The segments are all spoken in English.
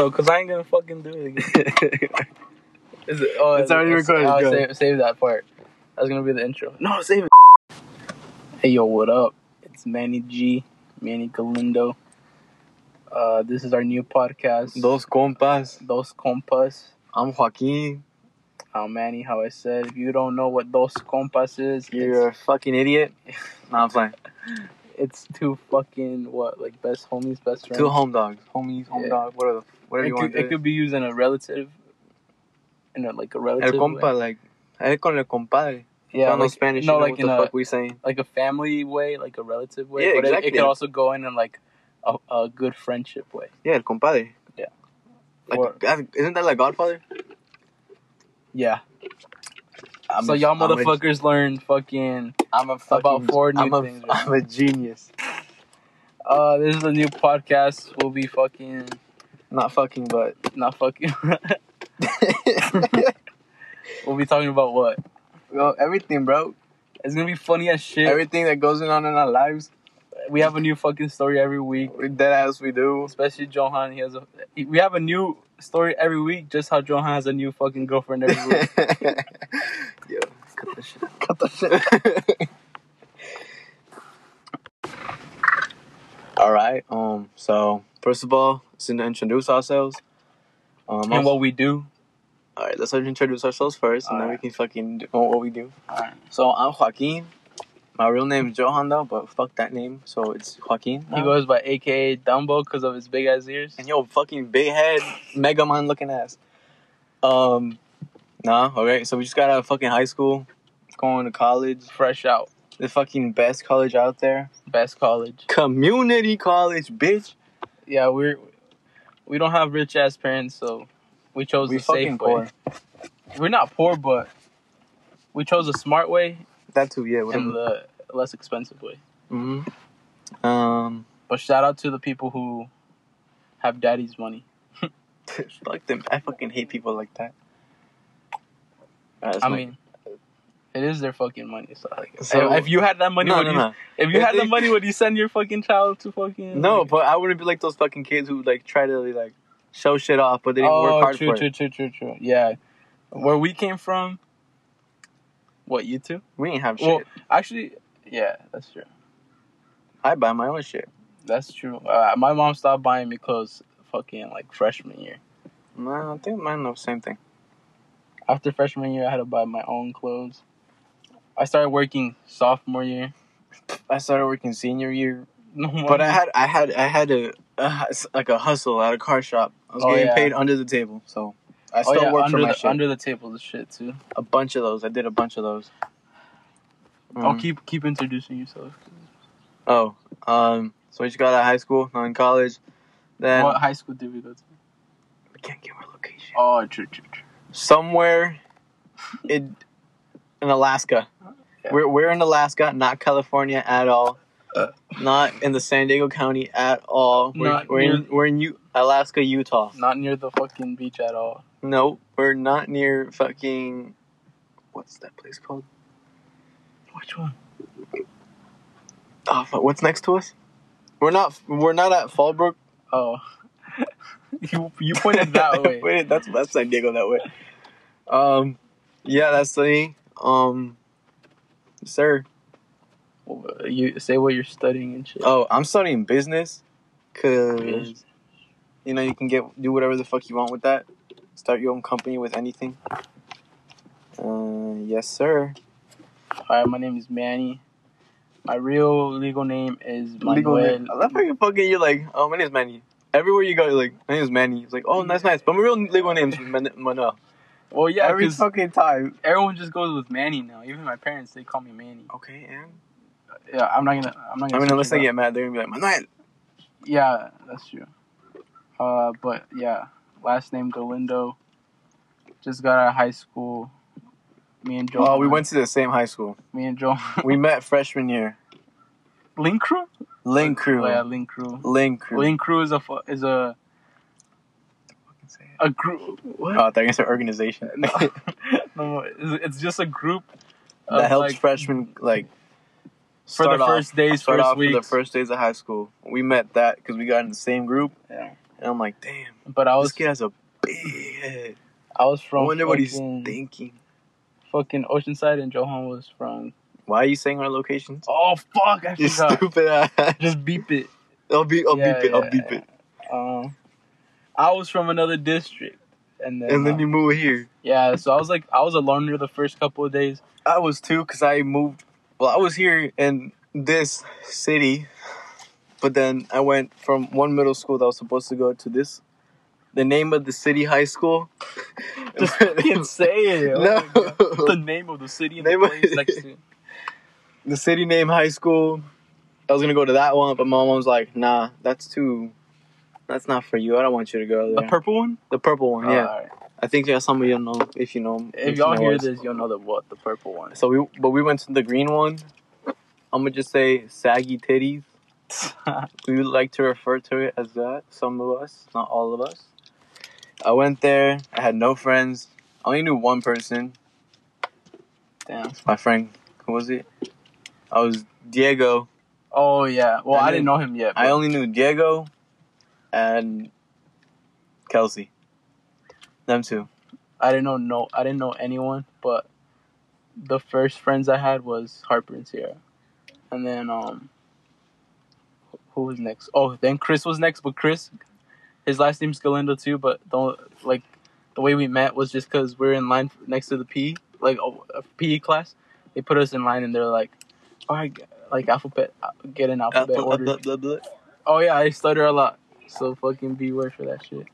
So, cause I ain't gonna fucking do it again. Is it, oh, It's already recorded, go. save, save that part. That's gonna be the intro. No, save it. Hey yo, what up? It's Manny G, Manny Galindo. Uh, this is our new podcast. Dos compas. Dos Compas. I'm Joaquin. Uh, Manny, how I said. If you don't know what Dos Compas is, You're a fucking idiot. Nah, I'm playing. it's, two fucking what, like best homies, best friends. Two home dogs. Homies, home Yeah. dog, whatever, whatever It you could, want to it could be used in a relative, in a like a relative. El compa, way. like, el con el compadre. yeah, no like, Spanish. no, you know like what in the a fuck we saying. like a family way, like a relative way. Yeah, but it- it, could also go in in like a, a good friendship way. Yeah, el compadre. Yeah. Like, Or- that- isn't that like Godfather? Yeah. I'm so a- y'all motherfuckers learn fucking. I'm a fucking, about four new I'm a, things, right? I'm a genius. Uh, this is a new podcast. We'll be fucking Not fucking, but not fucking. we'll be talking about what? well, everything, bro. It's gonna be funny as shit. Everything that goes on in our lives, we have a new fucking story every week. dead ass we do. Especially Johan, he has a. he- We have a new story every week. Just how Johan has a new fucking girlfriend every week. Yo, cut the shit. Cut the shit. all right. Um. So first of all, let's introduce ourselves. Um. and what we do. all right. Let's introduce ourselves first, and then we can fucking do what we do. Alright. So I'm Joaquin. My real name is Johan though, but fuck that name. So it's Joaquin. He goes by AKA Dumbo because of his big ass ears. And yo, fucking big head, Mega Man looking ass. Um, nah, okay. So we just got out of fucking high school, going to college, Fresh out. the fucking best college out there, Best college. community college, bitch. Yeah, we're we don't have rich ass parents, so we chose We the safe way. We're not poor, but we chose a smart way That too, yeah. and the less expensive way. hmm Um, But shout out to the people who have daddy's money. fuck them. I fucking hate people like that. That's I mean, it is their fucking money. So, like, So- if you had that money, no, would no, you, no, if you If had the money, would you send your fucking child to fucking? no. like- But I wouldn't be like those fucking kids who like try to like show shit off, but they didn't oh, work hard true, for true, it. true, true, true. Yeah, where we came from. What you two? We ain't have shit. Well, actually, yeah, that's true. I buy my own shit. That's true. Uh, my mom stopped buying me clothes fucking like freshman year. No, I think mine the same thing. After freshman year, I had to buy my own clothes. I started working sophomore year. I started working senior year, No more. but I had I had I had a, a like a hustle at a car shop. I was Oh, getting yeah. paid under the table, so I oh still yeah, work under for my the shit. under the table, the shit too. a bunch of those. I did a bunch of those. I'll Mm. keep keep introducing yourself. Oh, um, so we just got out of high school, not in college. Then what high school did we go to? we can't give our location. Oh, true, true, true. Somewhere in in Alaska. Yeah. We're we're in Alaska, not California at all. Uh. not in the San Diego County at all. We're, we're in we're in U- Alaska, Utah. Not near the fucking beach at all. No, we're not near fucking. What's that place called? Which one? Oh, what's next to us? We're not. We're not at Fallbrook. Oh, you you pointed that way. Wait, that's that's San Diego that way. Um, yeah, that's the um, sir. You say what you're studying and shit. Oh, I'm studying business, cause you know you can get do whatever the fuck you want with that. Start your own company with anything. Uh, yes, sir. Hi, my name is Manny. My real legal name is Legal Manuel. name. I love how you fucking you're like, oh, my name's Manny. Everywhere you go, you're like, my name is Manny. It's like, oh, that's nice. But my real legal name's Man- Manuel. Well, yeah, Every fucking time. everyone just goes with Manny now. Even my parents, they call me Manny. Okay, and Yeah, I'm not gonna. I'm not gonna. I mean, unless they get mad, they're gonna be like, Manuel. Yeah, that's true. Uh, but yeah, last name Galindo. Just got out of high school. Me and Joe. Oh, we went to the same high school. Me and Joe. We met freshman year. Link Crew. Link crew. Oh, yeah, Link Crew. Link crew. Link Crew is a is a a group. Oh, What? I thought you were saying organization. no, no, it's it's just a group that of, helps like, freshmen like for start the off- first days, start first off for the first days of high school. We met that because we got in the same group, Yeah. and I'm like, damn, But I was this was kid has a big head. I was I from wonder what he's fucking- thinking. fucking Oceanside, and Johan was from. Why are you saying our locations? Oh fuck! I You forgot. stupid ass. Just beep it. I'll beep. I'll Yeah, beep it. I'll yeah, beep it. Um, I was from another district, and then, And then uh, you move here. yeah. So I was like, I was a loner the first couple of days. I was too, cause I moved. Well, I was here in this city, but then I went from one middle school that I was supposed to go to this. The name of the city high school. Just say it. Oh no. the name of the city and Name the place next to the city name high school. I was gonna go to that one, but my mom was like, "Nah, that's too. That's not for you. I don't want you to go there. The purple one. The purple one, yeah. Alright. I think yeah, some of you know if you know. If you y'all know hear us. this, you'll know the what the purple one. So we, but we went to the green one. I'm gonna just say saggy titties. We would like to refer to it as that. Some of us, not all of us. I went there. I had no friends. I only knew one person. Damn. My friend. Who was it? I was Diego. Oh yeah. Well, And I didn't know him yet. I only knew Diego and Kelsey. Them two. I didn't know no I didn't know anyone, but the first friends I had was Harper and Sierra. And then um who was next? Oh, then Chris was next, but Chris his last name's Galindo too, but don't like the way we met was just cuz we're in line next to the P, like oh, a PE class. They put us in line and they're like, "All right, like alphabet get an alphabet order." Oh yeah, I stutter a lot. So fucking beware for that shit.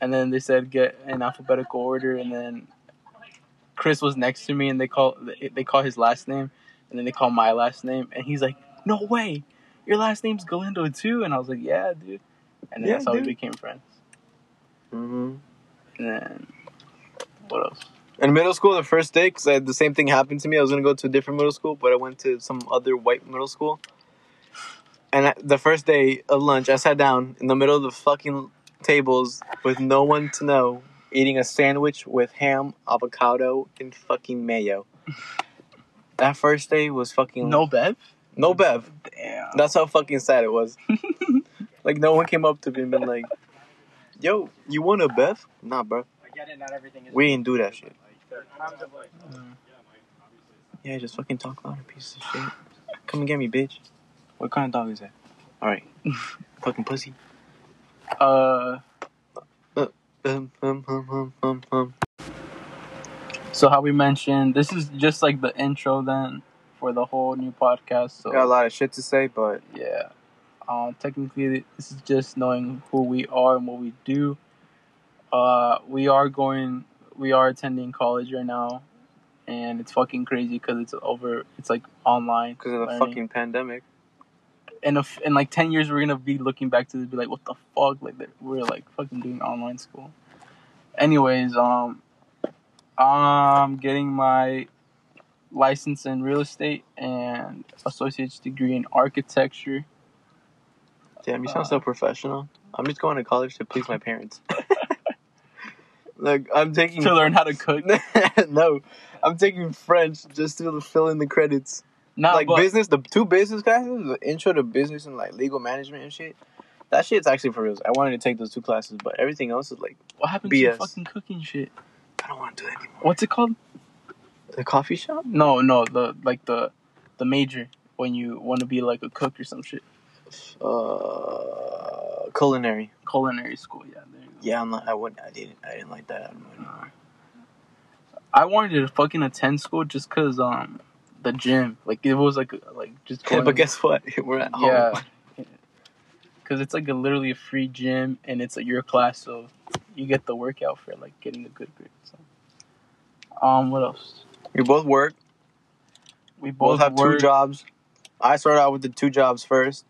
And then they said get in alphabetical order, and then Chris was next to me, and they call they call his last name, and then they call my last name, and he's like, "No way, your last name's Galindo too," and I was like, "Yeah, dude." And then Yeah, that's how dude. we became friends. Mhm. And then what else? In middle school, the first day, because the same thing happened to me. I was gonna go to a different middle school, but I went to some other white middle school. And I, the first day of lunch, I sat down in the middle of the fucking tables with no one to know, eating a sandwich with ham, avocado, and fucking mayo. That first day was fucking No Bev. no bev. Damn. That's how fucking sad it was. like no one came up to me and been like, "Yo, you want a bev?" Nah, bro. I get it, not everything is. We didn't do that shit. I'm the boy. Yeah, just fucking talk about a piece of shit. Come and get me, bitch. What kind of dog is that? Alright. fucking pussy. Uh, Um, um, um, um, um, um. so how we mentioned, this is just like the intro then for the whole new podcast. So Got a lot of shit to say, but Yeah. Um, technically, this is just knowing who we are and what we do. Uh, we are going, we are attending college right now, and it's fucking crazy because it's over. It's like online. because of the learning. fucking pandemic. In a in like ten years, we're gonna be looking back to this, be like, what the fuck? Like we're like fucking doing online school. Anyways, um, I'm getting my license in real estate and associate's degree in architecture. Damn, you sound Uh. so professional. I'm just going to college to please my parents. like, I'm taking. to learn how to cook. no, I'm taking French just to fill in the credits. Nah, like but business, the two business classes, the intro to business and like legal management and shit. That shit's actually for real. I wanted to take those two classes, but everything else is like what happened to BS. fucking cooking shit? I don't want to do that anymore. What's it called? The coffee shop? No, no, the like the the major when you want to be like a cook or some shit. Uh, culinary. Culinary school, yeah. There you go. Yeah, I'm not. I wouldn't. I didn't. I didn't like that. I. I wanted to fucking attend school just cause um the gym like it was like like just going but guess what? We're at home. yeah because it's like a literally a free gym and it's like your class so you get the workout for like getting a good grade. So um what else? We both work. We Both both, have two jobs. I started out with the two jobs first.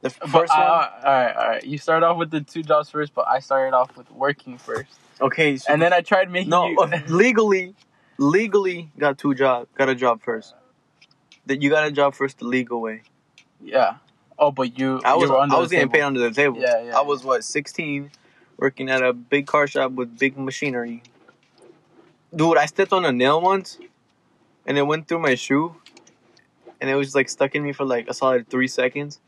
The But first one. all right, all right. You start off with the two jobs first, but I started off with working first, Okay. So and then I tried making no, you. legally, legally got two job. Got a job first. That you got a job first the legal way. yeah. Oh, but you. I was you were under I was getting table. paid under the table. Yeah, yeah, I was what sixteen, working at a big car shop with big machinery. Dude, I stepped on a nail once, and it went through my shoe, and it was like stuck in me for like a solid three seconds.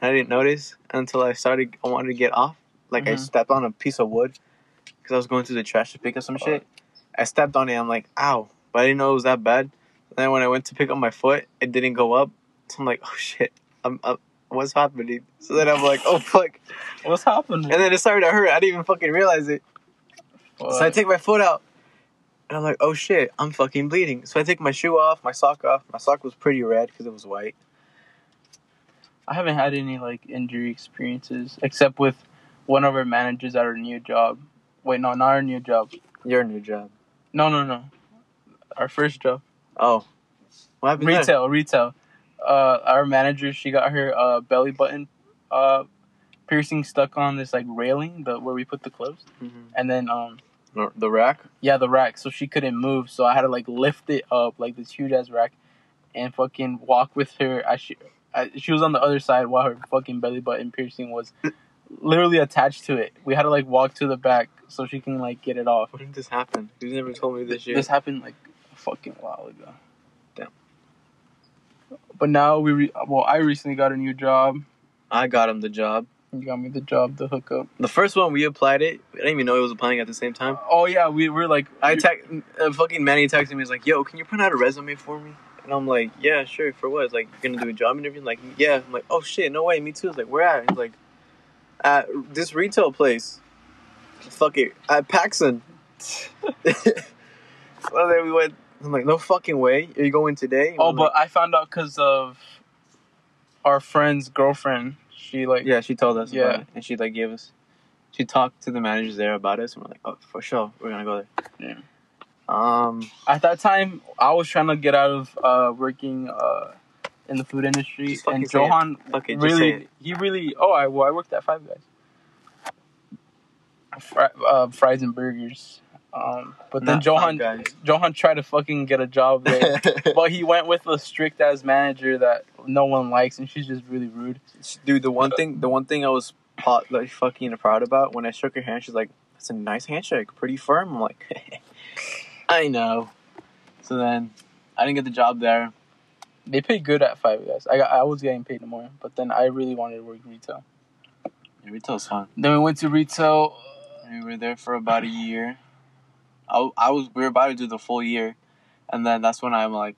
I didn't notice until I started. I wanted to get off, Like I Mhm. stepped on a piece of wood because I was going through the trash to pick up some shit. I stepped on it. I'm like, ow, but I didn't know it was that bad. And then when I went to pick up my foot, it didn't go up. So I'm like, oh shit, I'm up. What's happening? So then I'm like, oh fuck. What's happening? And then it started to hurt. I didn't even fucking realize it. What? So I take my foot out. And I'm like, oh shit, I'm fucking bleeding. So I take my shoe off, my sock off. My sock was pretty red because it was white. I haven't had any like injury experiences except with one of our managers at our new job. Wait, no, not our new job. Your new job. No, no, no. Our first job. Oh. What happened there? Retail, retail. Uh, our manager, she got her uh, belly button uh, piercing stuck on this like railing, the where we put the clothes, Mhm. and then um The rack? yeah the rack, so she couldn't move, so I had to like lift it up like this huge ass rack, and fucking walk with her. As she I, she was on the other side while her fucking belly button piercing was literally attached to it. We had to like walk to the back so she can like get it off. When did this happen? You never told me this shit. This happened like a fucking while ago. Damn. But now we re- well, I recently got a new job. I got him the job. You got me the job, the hookup. The first one we applied it. I didn't even know he was applying at the same time. Oh yeah, we were like, I text uh, fucking Manny texted me. He's like, "Yo, can you print out a resume for me?" And I'm like, "Yeah, sure. For what?" It's like, "You gonna do a job interview?" I'm like, "Yeah." I'm like, "Oh shit, no way, me too." It's like, "Where at?" He's like, "At this retail place." Fuck it, at Paxson. well, then we went. I'm like, "No fucking way. Are you going today?" Oh, but like, I found out because of our friend's girlfriend. She like yeah, she told us. Yeah. about it, and she like gave us. She talked to the managers there about us, and we're like, "Oh, for sure, we're gonna go there." Yeah. Um. at that time I was trying to get out of uh, working uh, in the food industry, and. Johan it, really he really oh I well I worked at Five Guys, Fri uh, fries and burgers. Um, but then Not Johan Johan tried to fucking get a job there. but he went with a strict ass manager that no one likes, and she's just really rude. Dude, the one thing, the one thing I was pot, like fucking proud about when I shook her hand, she's like, "That's a nice handshake, pretty firm." I'm like, "I know." So then, I didn't get the job there. They pay good at Five Guys. I got, I was getting paid more, but then I really wanted to work retail. Yeah, retail's fun. Then we went to retail. Uh, we were there for about a year. I, I was we were about to do the full year, and then that's when I'm like,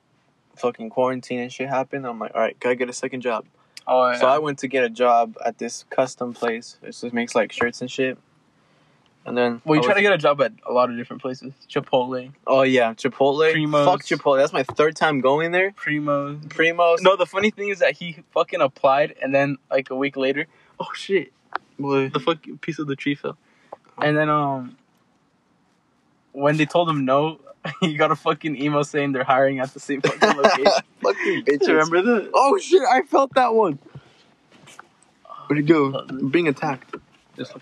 fucking quarantine and shit happened. I'm like, all right, gotta get a second job. Oh, yeah. So I went to get a job at this custom place. It just makes like shirts and shit. And then well, you try to get a job at a lot of different places. Chipotle, Oh yeah, Chipotle. Primo's. Fuck Chipotle. That's my third time going there. Primo's. Primos. No, the funny thing is that he fucking applied, and then like a week later, oh shit, Boy. the fucking piece of the tree fell. And then um, when they told him no, he got a fucking email saying they're hiring at the same fucking location. Fucking bitches. Remember that? Oh shit! I felt that one. Where'd it go? Being attacked. Just.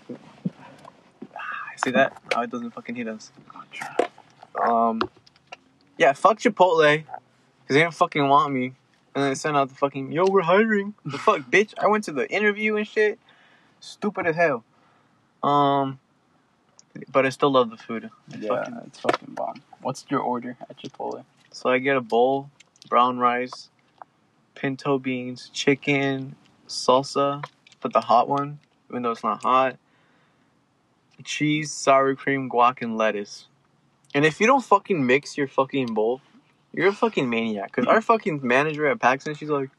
See that? How it doesn't fucking hit us. Um. Yeah, fuck Chipotle. Cause they didn't fucking want me. And then they sent out the fucking yo, we're hiring. The fuck, bitch! I went to the interview and shit. Stupid as hell. Um. But I still love the food. Yeah, Fucking- it's fucking bomb. What's your order at Chipotle? So I get a bowl, brown rice, pinto beans, chicken, salsa, but the hot one, even though it's not hot. Cheese, sour cream, guac, and lettuce. And if you don't fucking mix your fucking bowl, you're a fucking maniac. Cause our fucking manager at Paxton, she's like,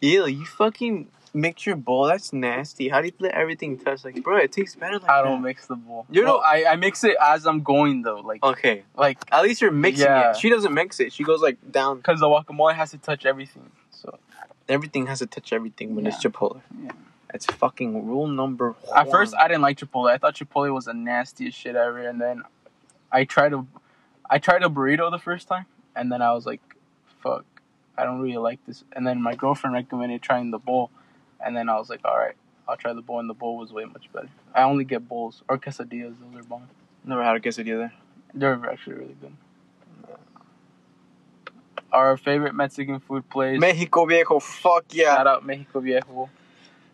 "Ew, you fucking mix your bowl. That's nasty. How do you let everything touch? Like, bro, it tastes better like I that." don't mix the bowl. You well, I, I mix it as I'm going though, like Okay, like at least you're mixing Yeah. it. She doesn't mix it. She goes like down. because the guacamole has to touch everything. So Everything has to touch everything when it's Chipotle. Yeah. It's fucking rule number one. at first I didn't like Chipotle. I thought Chipotle was the nastiest shit ever, and then I tried a I tried a burrito the first time, and then I was like, fuck, I don't really like this. And then my girlfriend recommended trying the bowl, and then I was like, all right. I'll try the bowl, and the bowl was way much better. I only get bowls or quesadillas; those are bomb. never had a quesadilla there. They're actually really good. Our favorite Mexican food place. Mexico Viejo, fuck yeah. Shout out Mexico Viejo.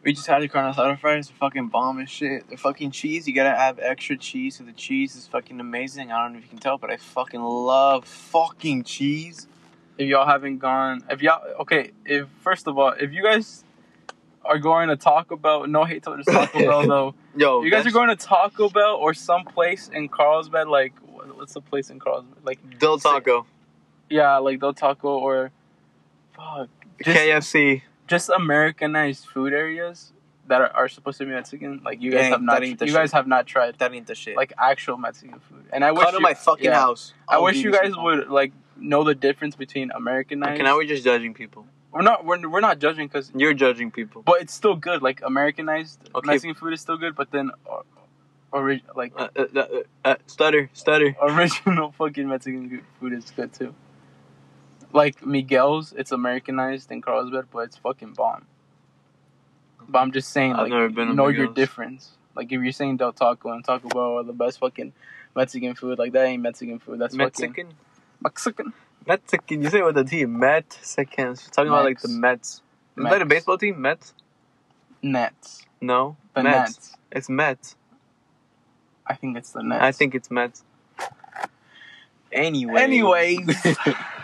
We just had the carne asada fries. They're fucking bomb as shit. The fucking cheese, you gotta add extra cheese. So the cheese is fucking amazing. I don't know if you can tell, but I fucking love fucking cheese. If y'all haven't gone, if y'all okay, if first of all, if you guys are going to Taco Bell, no hate towards Taco Bell though. Yo, You guys are going to Taco Bell or some place in Carlsbad, like what's the place in Carlsbad? Like Del Taco, yeah, like Del Taco or fuck, just, KFC. Just Americanized food areas that are, are supposed to be Mexican. Like you guys Ain't- have not, that ain't the you guys have not tried That shit. like actual Mexican food. And I wish you- my fucking yeah. house. I I'll wish you guys would like know the difference between Americanized. Okay, now we're just judging people. we're not we're, we're not judging because You're judging people. but it's still good. Like Americanized Okay. Mexican food is still good, but then uh, like Uh, uh, uh, uh, stutter, stutter. original fucking Mexican food is good too. Like Miguel's, it's Americanized in Carlsbad, but it's fucking bomb. But I'm just saying, I've like, know your difference. Like, if you're saying Del Taco and Taco Bell are the best fucking Mexican food, like that ain't Mexican food. That's fucking Mexican. Mexican. Mexican. You say it with a T. Mexican. Talking about like the Mets. Is Mex. that a baseball team? Mets? Nets. No. The Mets. Nets. It's Mets. I think it's the Nets. I think it's Mets. Anyway. Anyways.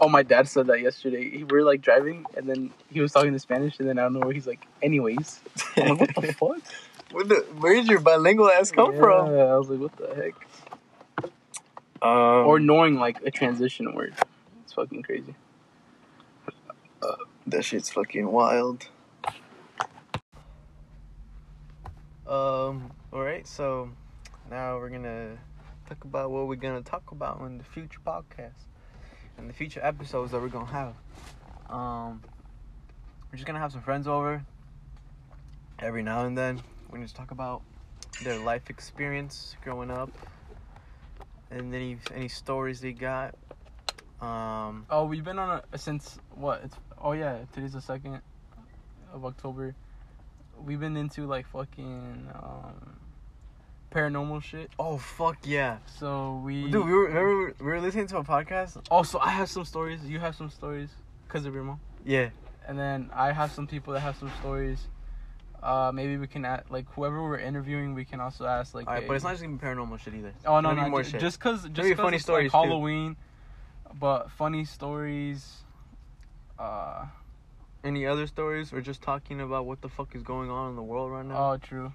oh, my dad said that yesterday. He- We were like driving, and then he was talking in Spanish, and then I don't know where he's like, anyways. I'm like, what the fuck? Where the, where'd your bilingual ass come yeah, from? I was like, what the heck? Um, or knowing like a transition word. It's fucking crazy. that shit's fucking wild. Um. All right. So now we're gonna talk about what we're gonna talk about in the future podcast and the future episodes that we're gonna have. Um. We're just gonna have some friends over every now and then. We're gonna just talk about their life experience growing up and any any stories they got. Um. Oh, we've been on a since what? It's oh yeah, today's the second of October. We've been into like fucking um, paranormal shit. Oh fuck yeah, So we dude! We were remember we were listening to a podcast. Also, I have some stories. You have some stories because of your mom, Yeah. and then I have some people that have some stories. Uh, maybe we can add like whoever we're interviewing. We can also ask like. All right, hey- but it's not just gonna be paranormal shit either. Oh no, no, more ju- shit. just cause just Maybe 'cause funny stories, like too. Halloween, but funny stories. Uh Any other stories, or just talking about what the fuck is going on in the world right now? oh, true.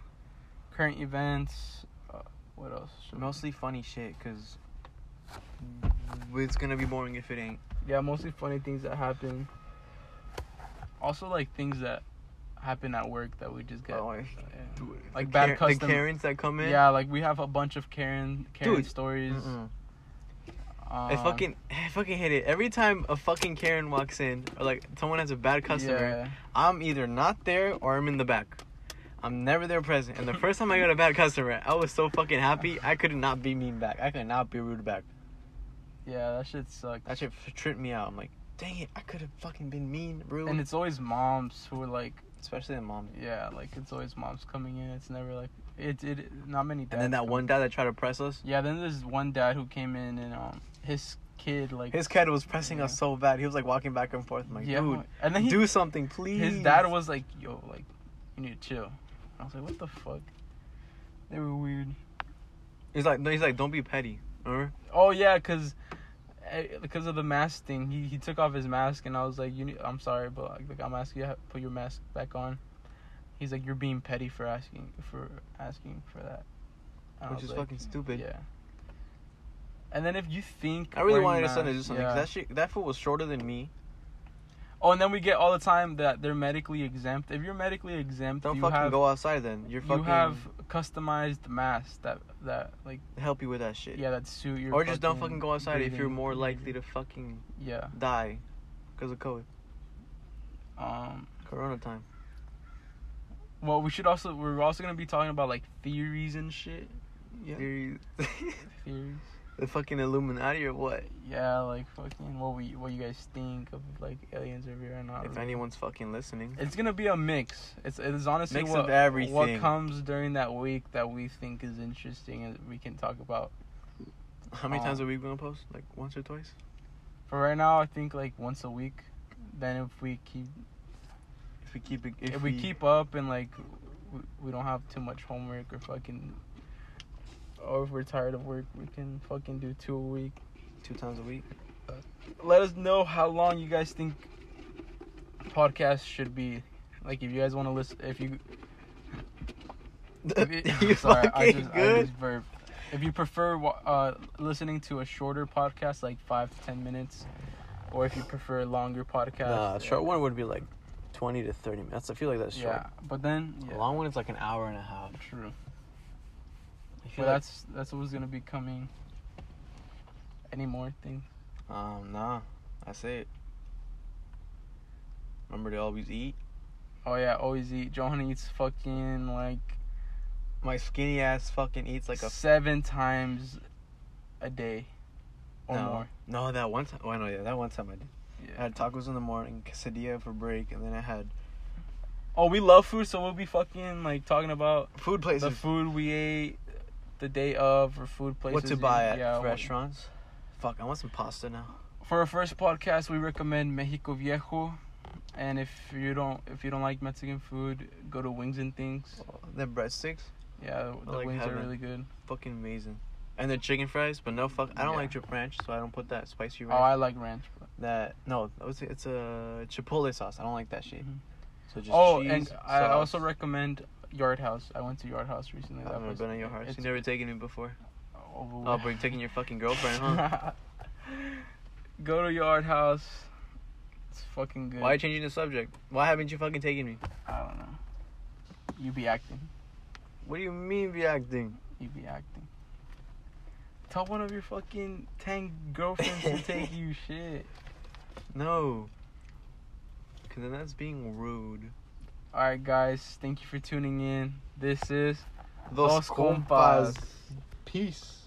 Current events. Uh, what else? Mostly funny shit, cause it's gonna be boring if it ain't. Yeah, mostly funny things that happen. Also, like things that happen at work that we just get. Oh, yeah. Like the bad Karen- custom- The Karens that come in. Yeah, like we have a bunch of Karen Karen Dude, stories. Mm-mm. Um, I fucking, I fucking hate it. Every time a fucking Karen walks in, or like someone has a bad customer, Yeah. I'm either not there or I'm in the back. I'm never there present. And the first time I got a bad customer, I was so fucking happy. I could not be mean back. I could not be rude back. Yeah, that shit sucks. That shit tripped me out. I'm like, dang it, I could have fucking been mean, rude. and it's always moms who are like, especially the mom. yeah, like it's always moms coming in. It's never like it. It not many. Dads And then that one dad that tried to press us, Yeah, then there's one dad who came in and um his kid like his kid was pressing us so bad. He was like walking back and forth. I'm like, yeah, dude, and then he do something, please. his dad was like, yo, like you need to chill. I was like, what the fuck? They were weird. He's like, no, he's like, don't be petty. Remember? Oh yeah, cause eh, because of the mask thing, he, he took off his mask and I was like, you need, I'm sorry, but like, I'm asking you to put your mask back on. He's like, you're being petty for asking for asking for that. And Which is like, fucking stupid. Yeah. And then if you think I really wanted his son to do something. 'cause yeah. That shit, that fool was shorter than me. Oh, and then we get all the time that they're medically exempt. If you're medically exempt, Don't you fucking have go outside then. You're fucking. you have customized masks that that like help you with that shit. yeah that suit your. or just don't fucking go outside if you're more likely to fucking Yeah. die because of COVID. Um. Corona time. Well, we should also we're also gonna be talking about like theories and shit. Yeah. Theories. Theories. The fucking Illuminati or what? Yeah, like fucking what we what you guys think of like aliens are real or not. If real. anyone's fucking listening. It's gonna be a mix. It's it's honestly Mix what, of everything. what comes during that week that we think is interesting and we can talk about. How many um, times are we gonna post? Like once or twice? For right now, I think like once a week. Then if we keep If we keep it, if, we, keep up and like we, we don't have too much homework or fucking or if we're tired of work, we can fucking do two a week. two times a week. Let us know how long you guys think podcasts should be. Like if you guys want to listen, if you, if you, you sorry, I just, I just burped. If you prefer uh, listening to a shorter podcast, like five to ten minutes, or if you prefer a longer podcast, Nah, yeah. short one would be like twenty to thirty minutes. I feel like that's short. Yeah, but then A long one is like an hour and a half. true. I But feel like, that's that's what's gonna be coming. Any more things? um nah, that's it. Remember to always eat. Oh yeah, always eat. Johan eats fucking like My skinny ass fucking eats like a seven times a day or no, more. No, that one time. Oh no, yeah, that one time I did. I had tacos in the morning, quesadilla for break, and then I had Oh, we love food, so we'll be fucking like talking about food places. the food we ate the day of, or food places. what to buy at yeah, what- restaurants. Fuck, I want some pasta now. For our first podcast, we recommend Mexico Viejo, and if you don't if you don't like Mexican food, go to Wings and Things. The breadsticks, Yeah, the like wings are really good. fucking amazing. And the chicken fries, but no fuck. I don't Yeah. like drip ranch, so I don't put that spicy Oh. I like ranch. But... that no, it's a chipotle sauce. I don't like that shit. Mhm. So just Oh, cheese, and I also recommend Yard House. I went to Yard House recently. I've never been at Yard house. You never taken me before. Oh, Oh, but you're taking your fucking girlfriend, huh? Go to Yard House. It's fucking good. Why are you changing the subject? Why haven't you fucking taken me? I don't know. You be acting. What do you mean be acting? You be acting. Tell one of your fucking ten girlfriends to take you shit. No. Cause then that's being rude. Alright, guys. Thank you for tuning in. This is Dos Dos compas. Peace.